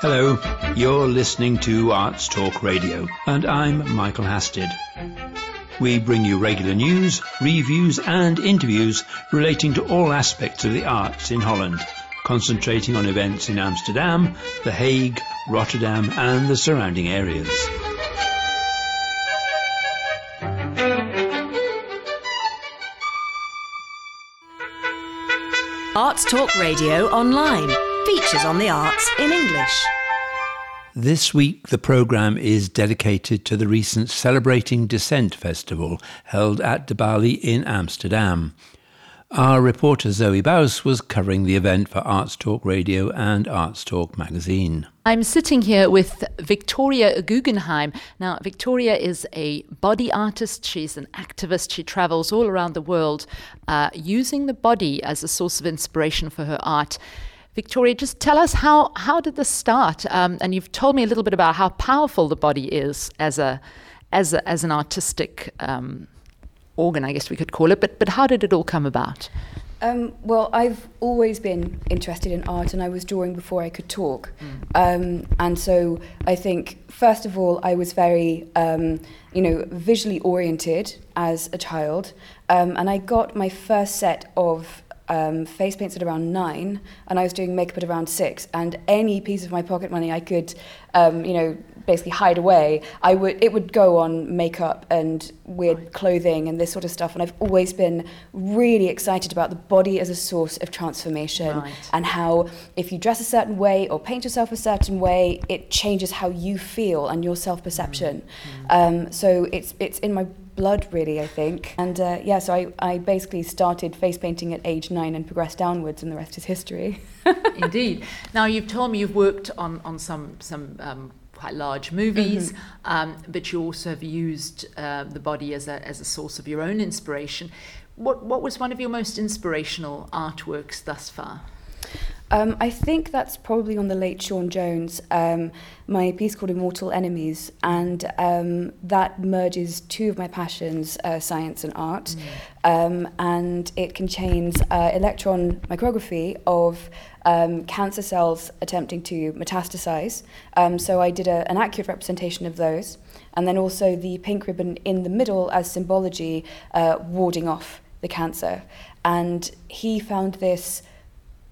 Hello, you're listening to Arts Talk Radio, and I'm Michael Hasted. We bring you regular news, reviews, and interviews relating to all aspects of the arts in Holland, concentrating on events in Amsterdam, The Hague, Rotterdam, and the surrounding areas. Arts Talk Radio online. Features on the arts in English. This week, the programme is dedicated to the recent Celebrating Dissent Festival held at De Balie in Amsterdam. Our reporter Zoe Baus was covering the event for Arts Talk Radio and Arts Talk magazine. I'm sitting here with Victoria Guggenheim. Now, Victoria is a body artist, she's an activist, she travels all around the world uh, using the body as a source of inspiration for her art. Victoria, just tell us how, how did this start? Um, and you've told me a little bit about how powerful the body is as, a, as, a, as an artistic um, organ, I guess we could call it. But, but how did it all come about? Um, well, I've always been interested in art, and I was drawing before I could talk. Mm. Um, and so I think, first of all, I was very, um, you know, visually oriented as a child, um, and I got my first set of um, face paints at around nine, and I was doing makeup at around six. And any piece of my pocket money I could, um, you know, basically hide away, I would it would go on makeup and weird clothing and this sort of stuff. And I've always been really excited about the body as a source of transformation right. and how if you dress a certain way or paint yourself a certain way, it changes how you feel and your self perception. Mm. Mm. Um, so it's it's in my blood, really, I think. And uh, yeah, so I, I basically started face painting at age nine and progressed downwards, and the rest is history. Indeed. Now, you've told me you've worked on, on some, some um, quite large movies, mm-hmm. um, but you also have used uh, the body as a, as a source of your own inspiration. What, what was one of your most inspirational artworks thus far? Um, I think that's probably on the late Sean Jones, um, my piece called Immortal Enemies, and um, that merges two of my passions, uh, science and art, mm. and it contains uh, electron micrography of um, cancer cells attempting to metastasize. Um, so I did a, an accurate representation of those, and then also the pink ribbon in the middle as symbology uh, warding off the cancer. And he found this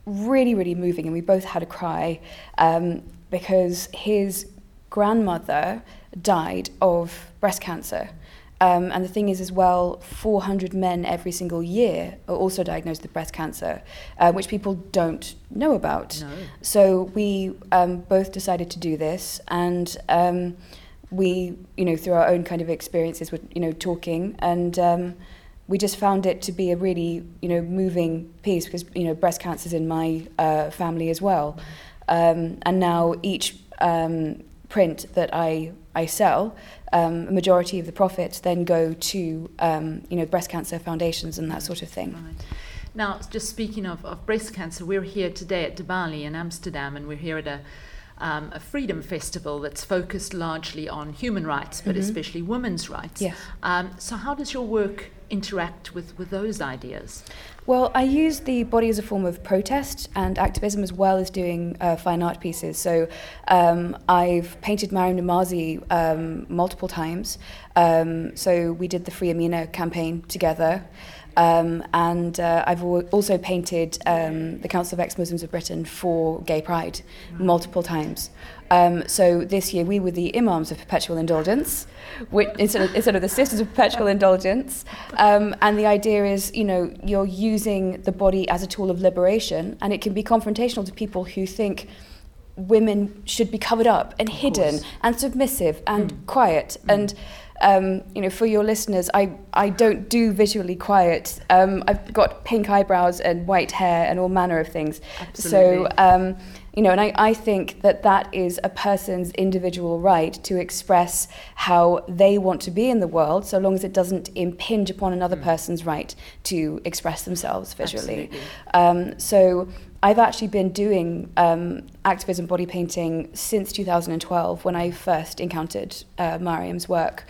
really, really moving, and we both had a cry um, because his grandmother died of breast cancer. Um, and the thing is, as well, 400 men every single year are also diagnosed with breast cancer, uh, which people don't know about. No. So we um, both decided to do this, and um, we, you know, through our own kind of experiences, were, you know, talking, and um, we just found it to be a really you know moving piece because you know breast cancer is in my uh, family as well, um, and now each um, print that I I sell, um, a majority of the profits then go to um, you know breast cancer foundations and that sort of thing. Right. Now, just speaking of, of breast cancer, we're here today at De Balie in Amsterdam, and we're here at a um, a freedom festival that's focused largely on human rights, but mm-hmm. especially women's rights. Um, so, how does your work interact with, with those ideas? Well, I use the body as a form of protest and activism as well as doing uh, fine art pieces. So um, I've painted Maryam Namazie um, multiple times. Um, so we did the Free Amina campaign together. Um, and uh, I've also painted um, the Council of Ex-Muslims of Britain for Gay Pride multiple times. Um, so this year we were the imams of perpetual indulgence, which, instead, of, instead of the sisters of perpetual indulgence. Um, and the idea is, you know, you're using the body as a tool of liberation, and it can be confrontational to people who think women should be covered up and hidden and submissive and mm. quiet. Mm. And um, you know, for your listeners, I, I don't do visually quiet. Um, I've got pink eyebrows and white hair and all manner of things. Absolutely. So, um, you know, and I, I think that that is a person's individual right to express how they want to be in the world, so long as it doesn't impinge upon another mm. person's right to express themselves visually. Um, so I've actually been doing um, activism body painting since 2012 when I first encountered uh, Maryam's work.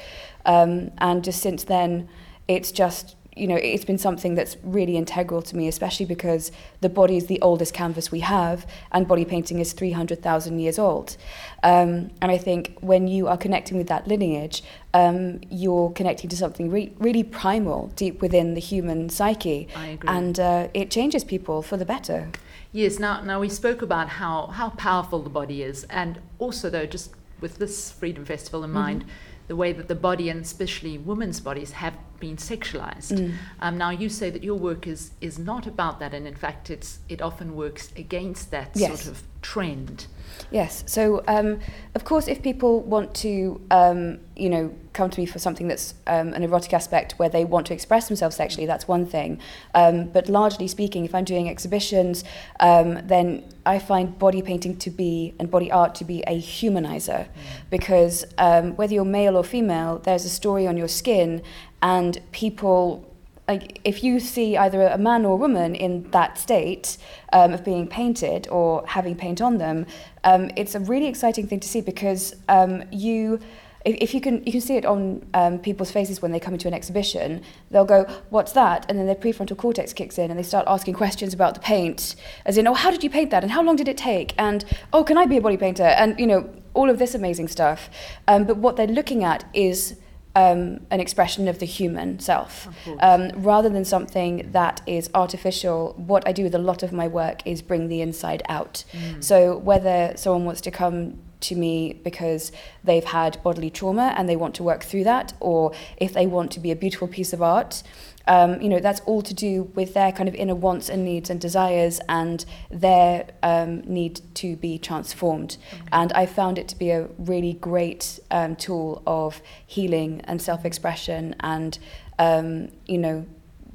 Um, and just since then, it's just you know, it's been something that's really integral to me, especially because the body is the oldest canvas we have, and body painting is 300,000 years old. Um, and I think when you are connecting with that lineage, um, you're connecting to something re- really primal deep within the human psyche. I agree. And uh, it changes people for the better. Yes, now, now we spoke about how, how powerful the body is, and also, though, just with this Freedom Festival in mind, the way that the body, and especially women's bodies, have been sexualized. Um, now, you say that your work is, is not about that, and in fact, it's, it often works against that Yes. sort of trend. Yes. So, um, of course, if people want to, um, you know, come to me for something that's um, an erotic aspect where they want to express themselves sexually, that's one thing. Um, but largely speaking, if I'm doing exhibitions, um, then I find body painting to be and body art to be a humanizer, because um, whether you're male or female, there's a story on your skin, and people like if you see either a man or a woman in that state um, of being painted or having paint on them, um, it's a really exciting thing to see because um, you. If, if you can, you can see it on um, people's faces when they come into an exhibition. They'll go, "What's that?" And then their prefrontal cortex kicks in, and they start asking questions about the paint, as in, "Oh, how did you paint that? And how long did it take?" And "Oh, can I be a body painter?" And you know, all of this amazing stuff. Um, but what they're looking at is um, an expression of the human self. Um, rather than something that is artificial, what I do with a lot of my work is bring the inside out. So whether someone wants to come to me because they've had bodily trauma and they want to work through that, or if they want to be a beautiful piece of art, um, you know, that's all to do with their kind of inner wants and needs and desires and their um, need to be transformed. And I found it to be a really great um, tool of healing and self-expression and, um, you know,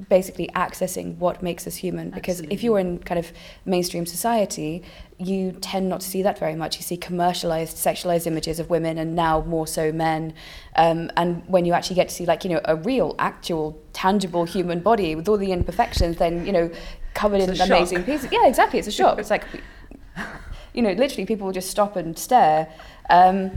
basically accessing what makes us human. Because if you're in kind of mainstream society, you tend not to see that very much. You see commercialized, sexualized images of women and now more so men. Um, and when you actually get to see like, you know, a real, actual, tangible human body with all the imperfections, then, you know, covered It's in shock. amazing pieces. Yeah, exactly. It's a shock. It's like, you know, literally people will just stop and stare. Um,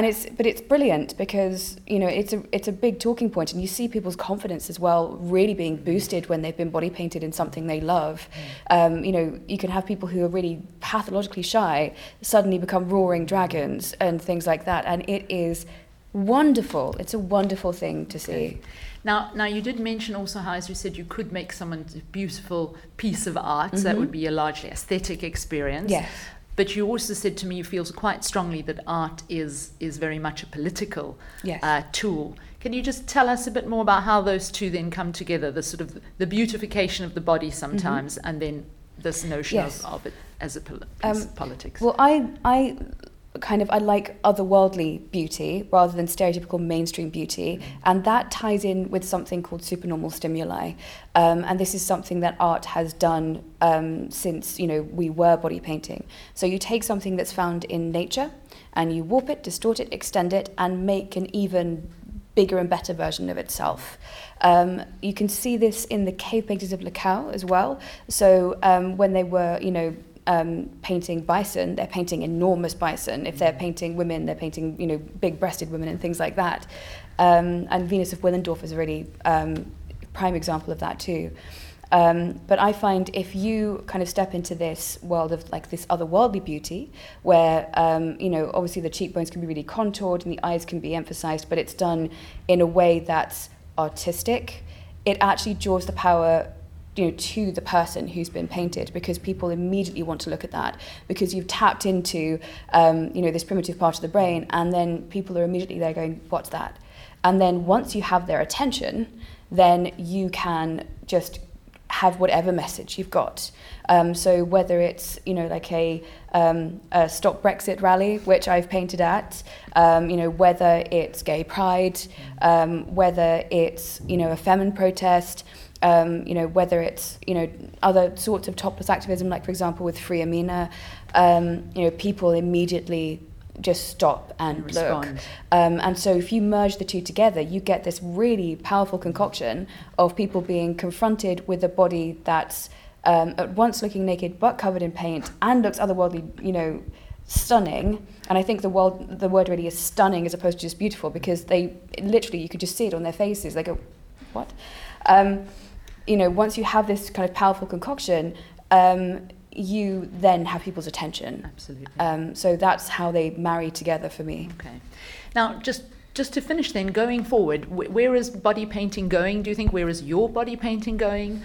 and it's but it's brilliant because you know it's a it's a big talking point and you see people's confidence as well really being boosted when they've been body painted in something they love. Um, you know you can have people who are really pathologically shy suddenly become roaring dragons and things like that. And it is wonderful. It's a wonderful thing to see. Now, now you did mention also how, as you said, you could make someone a beautiful piece of art. So that would be a largely aesthetic experience. Yes. But you also said to me you feel quite strongly that art is is very much a political Yes. uh, tool. Can you just tell us a bit more about how those two then come together? The sort of the beautification of the body sometimes, and then this notion Mm-hmm. Yes. of, of it as a pol- Um, piece of politics. Well, I, I kind of I like otherworldly beauty rather than stereotypical mainstream beauty, and that ties in with something called supernormal stimuli. Um, and this is something that art has done um, since you know we were body painting. So you take something that's found in nature, and you warp it, distort it, extend it, and make an even bigger and better version of itself. Um, you can see this in the cave paintings of Lascaux as well. So um, when they were, you know, um, painting bison, they're painting enormous bison. If they're painting women, they're painting, you know, big-breasted women and things like that. Um, and Venus of Willendorf is a really um, prime example of that too. Um, but I find if you kind of step into this world of like this otherworldly beauty, where um, you know obviously the cheekbones can be really contoured and the eyes can be emphasized, but it's done in a way that's artistic, it actually draws the power you know to the person who's been painted because people immediately want to look at that because you've tapped into um, you know this primitive part of the brain and then people are immediately there going what's that and then once you have their attention then you can just have whatever message you've got. Um, so whether it's you know like a, um, a stop Brexit rally, which I've painted at, um, you know whether it's gay pride, um, whether it's you know a feminine protest, um, you know whether it's you know other sorts of topless activism, like for example with Free Amina, um, you know people immediately just stop and And look. respond. Um, and so if you merge the two together, you get this really powerful concoction of people being confronted with a body that's um, at once looking naked but covered in paint and looks otherworldly, you know, stunning. And I think the word, the word really is stunning as opposed to just beautiful because they literally, you could just see it on their faces. They go, what? Um, you know, once you have this kind of powerful concoction, um, you then have people's attention. Absolutely. Um, so that's how they marry together for me. Okay. Now, just just to finish, then going forward, wh- where is body painting going? Do you think where is your body painting going?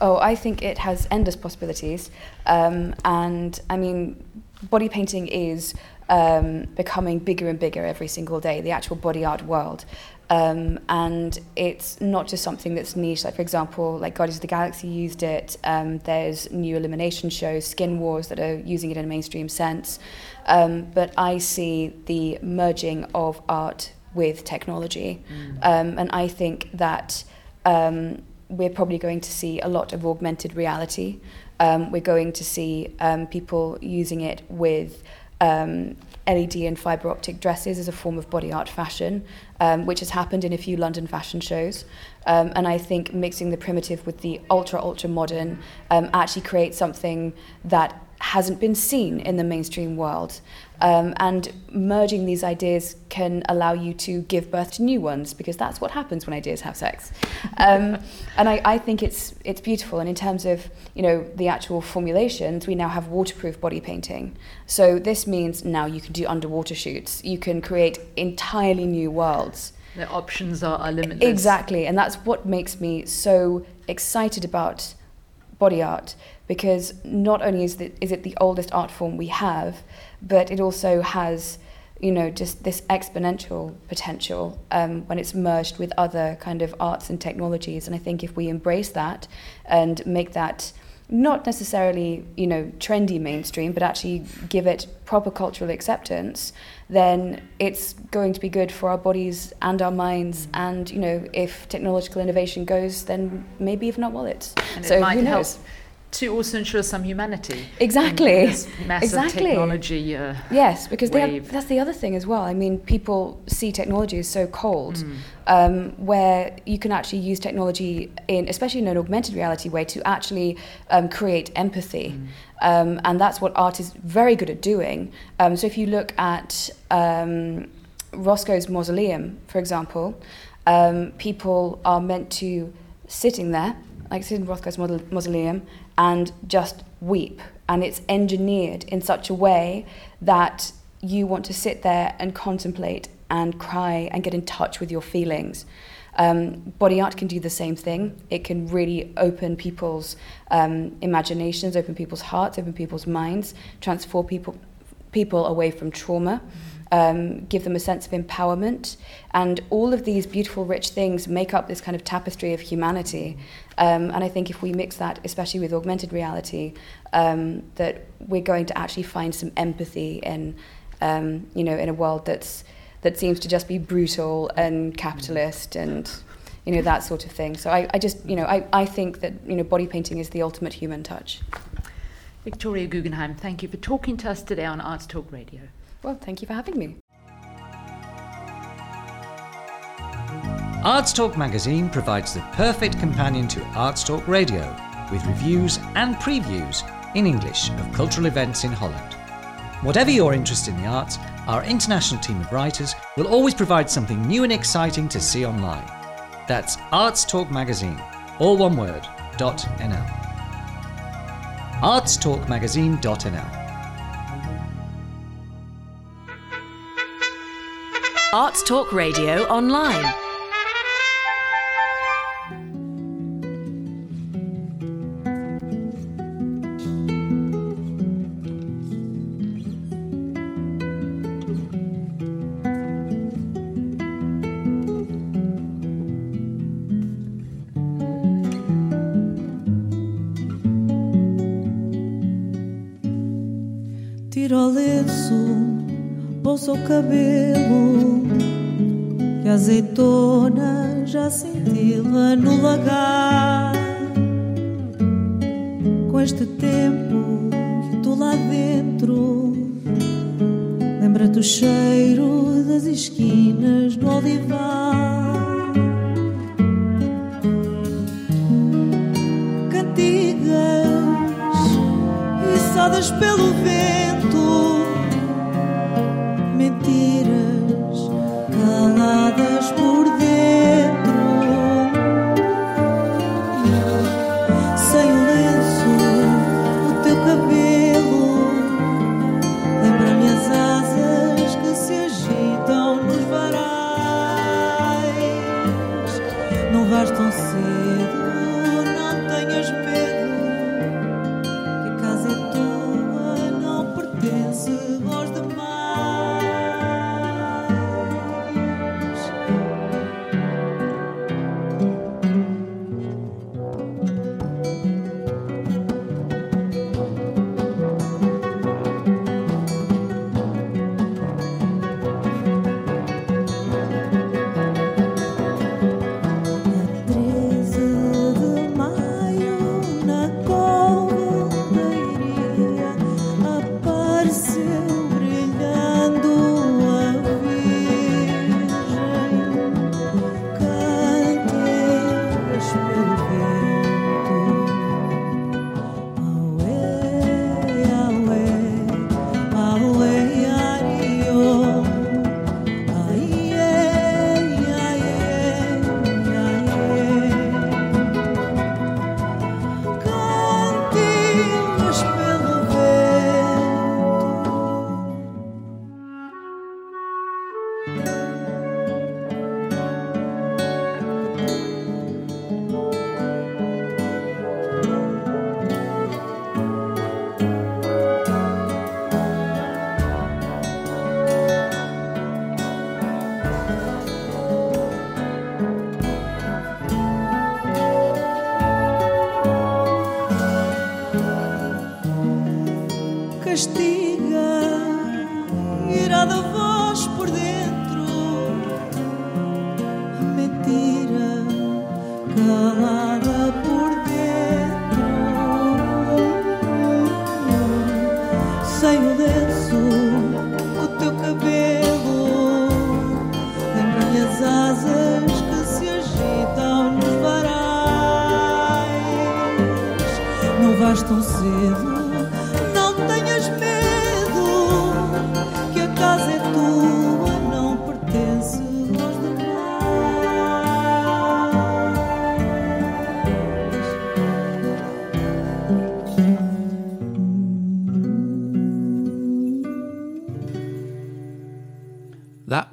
Oh, I think it has endless possibilities. Um, and I mean, body painting is um, becoming bigger and bigger every single day, the actual body art world. Um, and it's not just something that's niche. Like, for example, like Guardians of the Galaxy used it. Um, there's new elimination shows, Skin Wars, that are using it in a mainstream sense. Um, but I see the merging of art with technology. Um, and I think that um, we're probably going to see a lot of augmented reality. Um, we're going to see um, people using it with um, LED and fibre optic dresses as a form of body art fashion, um, which has happened in a few London fashion shows. Um, and I think mixing the primitive with the ultra, ultra modern um, actually creates something that hasn't been seen in the mainstream world. Um, and merging these ideas can allow you to give birth to new ones because that's what happens when ideas have sex. Um, and I, I think it's it's beautiful. And in terms of you know the actual formulations, we now have waterproof body painting. So this means now you can do underwater shoots. You can create entirely new worlds. The options are, are limitless. Exactly, and that's what makes me so excited about body art because not only is, the, is it the oldest art form we have, but it also has, you know, just this exponential potential um, when it's merged with other kind of arts and technologies. And I think if we embrace that and make that not necessarily, you know, trendy mainstream, but actually give it proper cultural acceptance, then it's going to be good for our bodies and our minds. And, you know, if technological innovation goes, then maybe even our wallets. And so it might who help knows? To also ensure some humanity. Exactly. Exactly. technology. Uh, Yes, because have, that's the other thing as well. I mean, people see technology as so cold, Mm. um, where you can actually use technology in, especially in an augmented reality way, to actually um, create empathy, um, and that's what art is very good at doing. Um, so if you look at um, Rothko's mausoleum, for example, um, people are meant to sitting there, like sit in Rothko's model- mausoleum, and just weep. And it's engineered in such a way that you want to sit there and contemplate and cry and get in touch with your feelings. Um, body art can do the same thing. It can really open people's um, imaginations, open people's hearts, open people's minds, transform people people away from trauma, um, give them a sense of empowerment, and all of these beautiful, rich things make up this kind of tapestry of humanity. Um, and I think if we mix that, especially with augmented reality, um, that we're going to actually find some empathy in, um, you know, in a world that's that seems to just be brutal and capitalist and you know that sort of thing. So I, I just you know I, I think that you know body painting is the ultimate human touch. Victoria Guggenheim, thank you for talking to us today on Arts Talk Radio. Well, thank you for having me. Arts Talk magazine provides the perfect companion to Arts Talk Radio, with reviews and previews in English of cultural events in Holland. Whatever your interest in the arts, our international team of writers will always provide something new and exciting to see online. That's Arts Talk magazine, all one word, nl. artstalkmagazine.nl. Arts Talk Radio online. Tira o lenço, bolsa o cabelo azeitona já cintila no lagar. Com este tempo e tu lá dentro Lembra-te o cheiro das esquinas no olivar. Cantigas içadas pelo vento,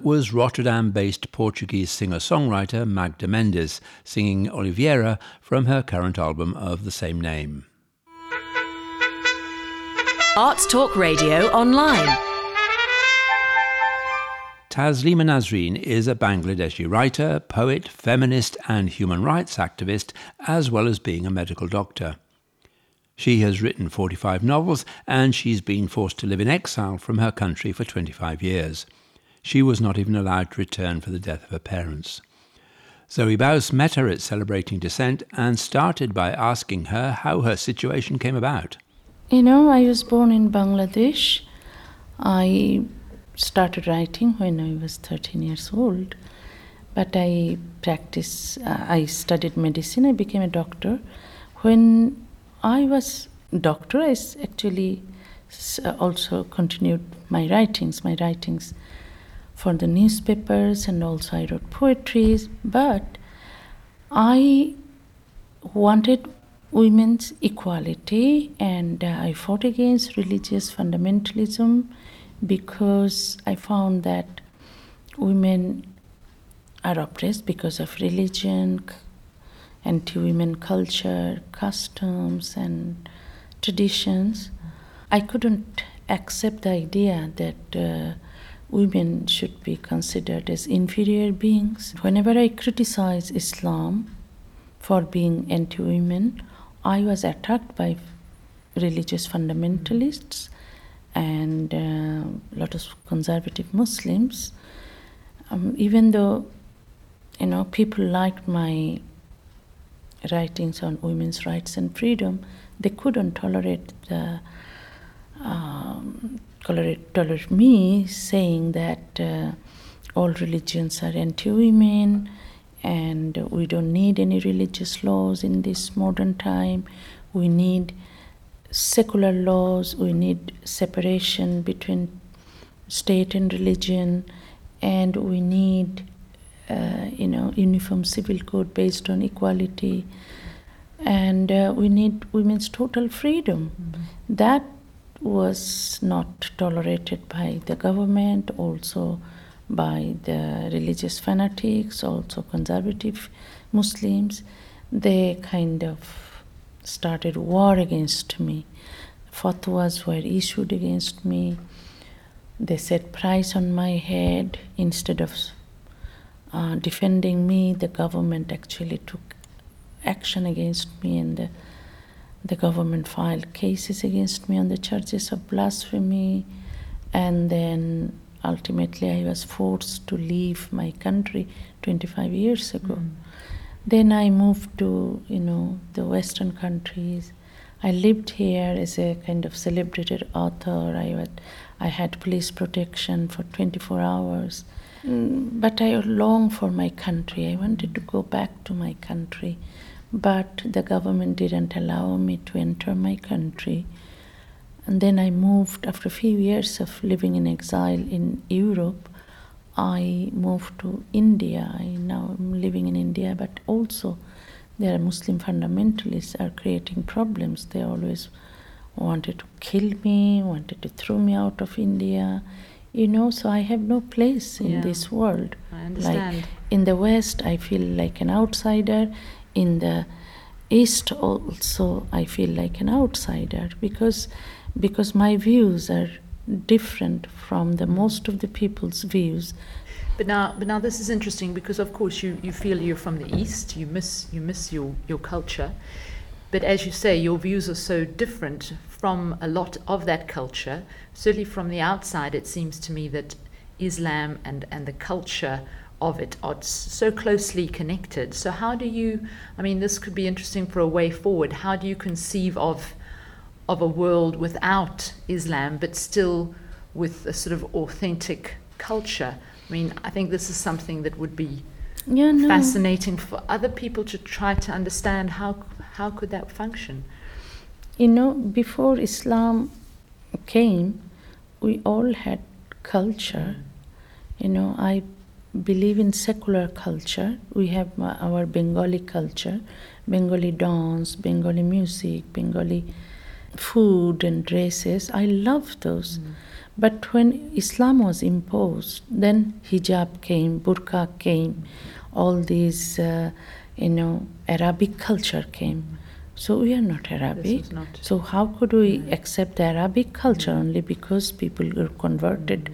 was Rotterdam based Portuguese singer songwriter Magda Mendes singing Oliveira from her current album of the same name. Arts Talk Radio online. Taslima Nasreen is a Bangladeshi writer, poet, feminist, and human rights activist, as well as being a medical doctor. She has written 45 novels and she's been forced to live in exile from her country for 25 years. She was not even allowed to return for the death of her parents. Zoe Baus met her at Celebrating Dissent and started by asking her how her situation came about. You know, I was born in Bangladesh. I started writing when I was 13 years old. But I practiced, uh, I studied medicine, I became a doctor. When I was doctor, I actually uh, also continued my writings, my writings for the newspapers, and also I wrote poetry. But I wanted women's equality and uh, I fought against religious fundamentalism because I found that women are oppressed because of religion, anti women culture, customs, and traditions. I couldn't accept the idea that uh, women should be considered as inferior beings. Whenever I criticize Islam for being anti women, I was attacked by religious fundamentalists and a lot of conservative Muslims. Um, even though you know people liked my writings on women's rights and freedom, they couldn't tolerate the um, me saying that uh, all religions are anti-women and we don't need any religious laws in this modern time. We need secular laws. We need separation between state and religion, and we need, uh, you know, uniform civil code based on equality, and uh, we need women's total freedom. That was not tolerated by the government, also by the religious fanatics, also conservative Muslims. They kind of started war against me. Fatwas were issued against me. They set price on my head instead of uh, defending me. The government actually took action against me, and the, the government filed cases against me on the charges of blasphemy. And then ultimately, I was forced to leave my country 25 years ago. Then I moved to, you know, the Western countries. I lived here as a kind of celebrated author. I had, I had police protection for 24 hours. Mm, But I longed for my country. I wanted to go back to my country. But the government didn't allow me to enter my country. And then I moved, after a few years of living in exile in Europe, I moved to India. I now am living in India, but also there are Muslim fundamentalists are creating problems. They always wanted to kill me, wanted to throw me out of India. You know, so I have no place in Yeah. this world. I understand. Like in the West, I feel like an outsider. In the East, also, I feel like an outsider because because my views are different from the most of the people's views. But now, but now this is interesting because, of course, you, you feel you're from the east. You miss you miss your your culture, but as you say, your views are so different from a lot of that culture. Certainly, from the outside, it seems to me that Islam and and the culture of it are so closely connected. So, how do you? I mean, this could be interesting for a way forward. How do you conceive of of a world without Islam, but still with a sort of authentic culture. I mean, I think this is something that would be Yeah, no. fascinating for other people to try to understand how how could that function. You know, before Islam came, we all had culture. You know, I believe in secular culture. We have uh, our Bengali culture, Bengali dance, Bengali music, Bengali food and dresses. I love those. But when Islam was imposed, then hijab came, burqa came, all these, uh, you know, Arabic culture came. So we are not Arabic. not- So how could we accept the Arabic culture only because people were converted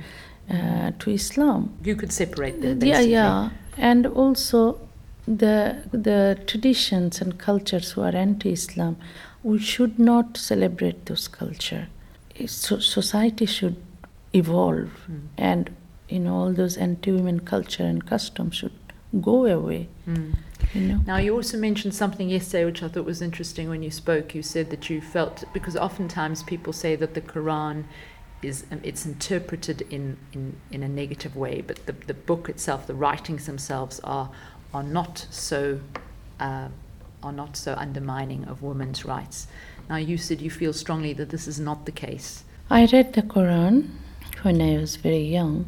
uh, to Islam? You could separate them. Yeah, basically. yeah, and also the the traditions and cultures who are anti-Islam, we should not celebrate those culture. So, society should evolve, Hmm. and you know all those anti-women culture and customs should go away. You know. Now, you also mentioned something yesterday which I thought was interesting when you spoke. You said that you felt, because oftentimes people say that the Quran is um, it's interpreted in, in, in a negative way, but the, the book itself, the writings themselves are, are not so uh, are not so undermining of women's rights. Now, you said you feel strongly that this is not the case. I read the Quran when I was very young.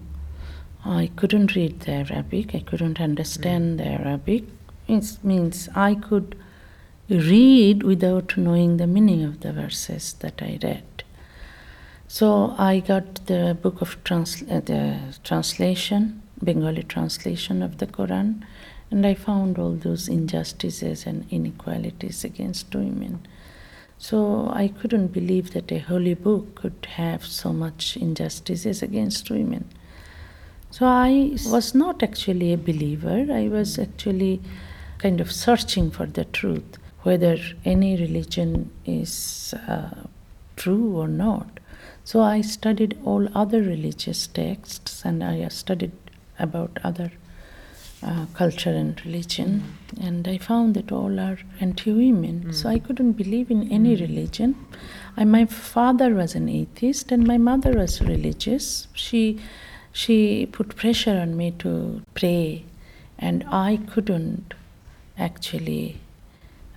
I couldn't read the Arabic. I couldn't understand the Arabic. It means I could read without knowing the meaning of the verses that I read. So I got the book of trans- uh, the translation, Bengali translation of the Quran, and I found all those injustices and inequalities against women. So I couldn't believe that a holy book could have so much injustices against women. So I was not actually a believer. I was actually kind of searching for the truth, whether any religion is uh, true or not. So I studied all other religious texts and I studied about other uh, culture and religion, and I found that all are anti-women. So I couldn't believe in any religion. I, my father was an atheist, and my mother was religious. She she put pressure on me to pray, and I couldn't actually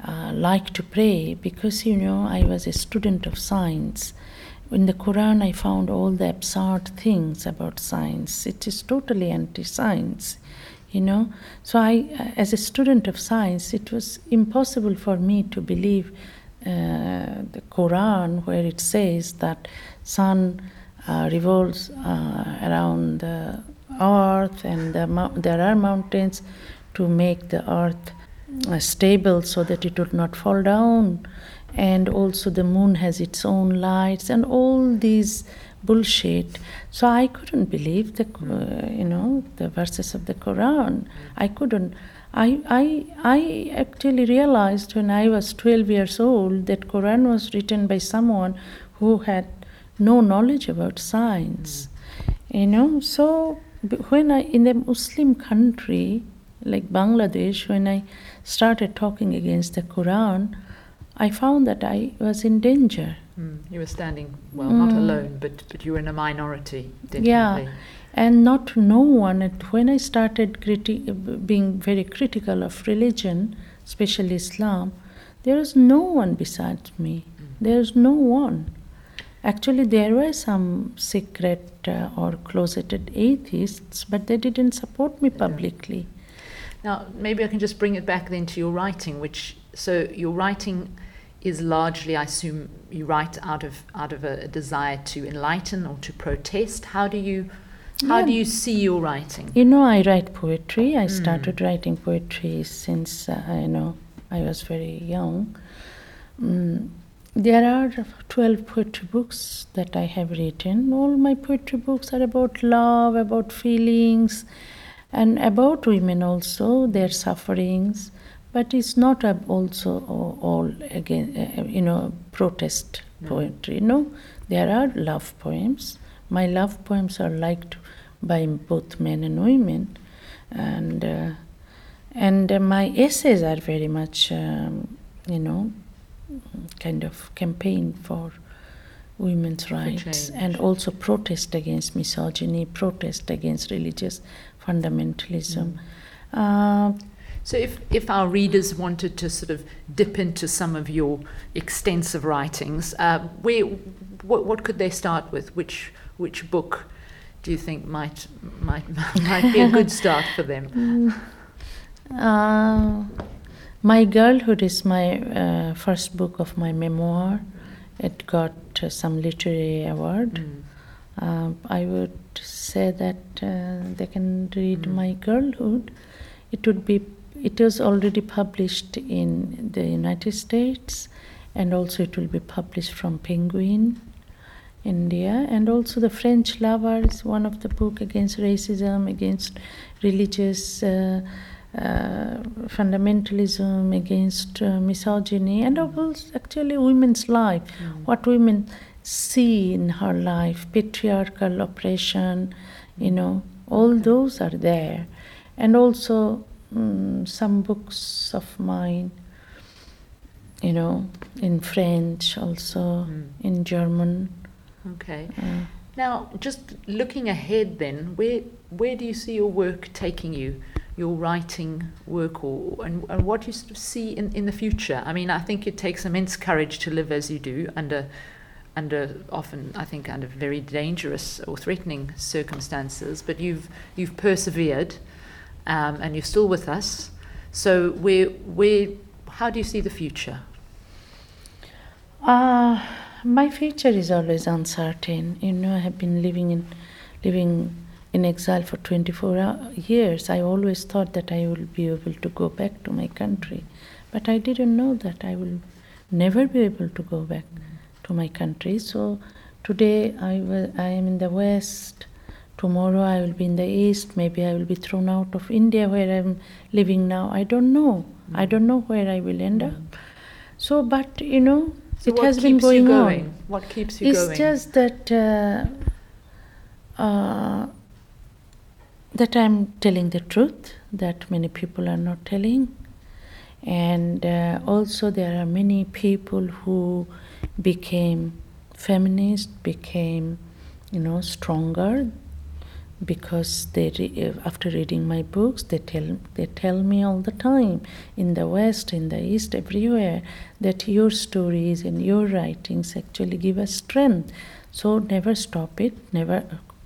uh, like to pray because you know I was a student of science. In the Quran, I found all the absurd things about science. It is totally anti-science, you know. So I, uh, as a student of science, it was impossible for me to believe uh, the Quran, where it says that sun uh, revolves uh, around the earth, and the, there are mountains to make the earth uh, stable so that it would not fall down. And also, the moon has its own lights, and all these bullshit. So I couldn't believe the, uh, you know, the verses of the Quran. I couldn't. I, I, I actually realized when I was 12 years old that Quran was written by someone who had no knowledge about science. You know, so when I in a Muslim country like Bangladesh, when I started talking against the Quran, I found that I was in danger. Mm, you were standing, well, not alone, but, but you were in a minority, definitely. Yeah, and not no one. When I started criti- being very critical of religion, especially Islam, there was no one besides me. There was no one. Actually, there were some secret uh, or closeted atheists, but they didn't support me publicly. Now, maybe I can just bring it back then to your writing, which so your writing is largely, I assume, you write out of out of a, desire to enlighten or to protest. How do you how do you see your writing? You know, I write poetry. I started writing poetry since uh, you know I was very young. Mm, there are 12 poetry books that I have written. All my poetry books are about love, about feelings, and about women also, their sufferings. But it's not also all, again, uh, you know, protest poetry. No, there are love poems. My love poems are liked by both men and women, and uh, and uh, my essays are very much, um, you know, kind of campaign for women's rights and also protest against misogyny, protest against religious fundamentalism. Uh, So, if, if our readers wanted to sort of dip into some of your extensive writings, uh, where, what, what could they start with? Which, which book do you think might, might, might be a good start for them? Uh, my girlhood is my uh, first book of my memoir. It got uh, some literary award. Uh, I would say that uh, they can read my girlhood. It would be. It was already published in the United States, and also it will be published from Penguin. India, and also the French Lover is one of the book against racism, against religious uh, uh, fundamentalism, against uh, misogyny, and also actually women's life, what women see in her life, patriarchal oppression, you know, all those are there, and also mm, some books of mine you know, in French, also in German. Okay. Now, just looking ahead, then, where where do you see your work taking you? Your writing work, or and, and what you sort of see in, in the future? I mean, I think it takes immense courage to live as you do under under often, I think, under very dangerous or threatening circumstances. But you've you've persevered, um, and you're still with us. So, where where how do you see the future? Uh, my future is always uncertain. You know, I have been living in living in exile for 24 years. I always thought that I will be able to go back to my country, but I didn't know that I will never be able to go back to my country. So today I will, I am in the west. Tomorrow I will be in the east. Maybe I will be thrown out of India where I'm living now. I don't know. I don't know where I will end up. So, but you know, So it has been going, you going? on. What keeps you It's going? It's just that uh, uh, that I'm telling the truth that many people are not telling, and uh, also there are many people who became feminist, became you know stronger because they re- uh, after reading my books they tell they tell me all the time in the west in the east everywhere that your stories and your writings actually give us strength. So never stop it never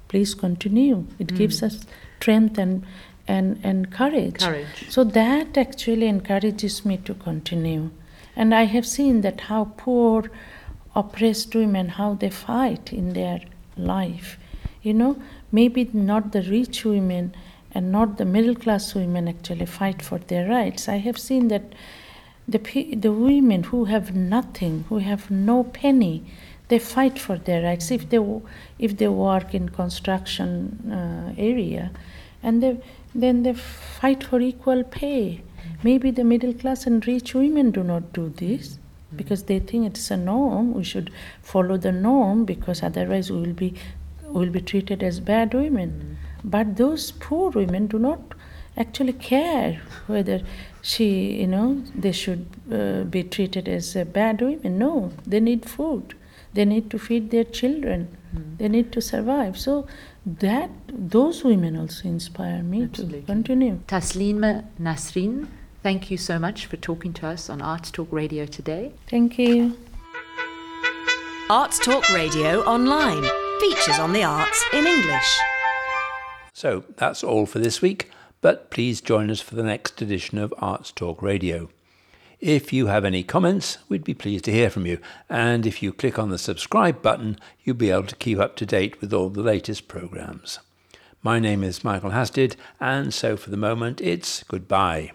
please continue. It hmm. gives us strength and and and courage. Courage. so that actually encourages me to continue. And i have seen that how poor oppressed women how they fight in their life you know maybe not the rich women and not the middle class women actually fight for their rights. I have seen that the, the women who have nothing, who have no penny, they fight for their rights. If they, if they work in construction uh, area, and they, then they fight for equal pay. Maybe the middle class and rich women do not do this because they think it's a norm. We should follow the norm because otherwise we will be will be treated as bad women. But those poor women do not actually care whether she, you know, they should uh, be treated as uh, bad women. No, they need food. They need to feed their children. They need to survive. So that those women also inspire me Absolutely. to continue. Taslima Nasrin, thank you so much for talking to us on Arts Talk Radio today. Thank you. Arts Talk Radio online. Features on the arts in English. So that's all for this week, but please join us for the next edition of Arts Talk Radio. If you have any comments, we'd be pleased to hear from you. And if you click on the subscribe button, you'll be able to keep up to date with all the latest programmes. My name is Michael Hasted, and so for the moment, it's goodbye.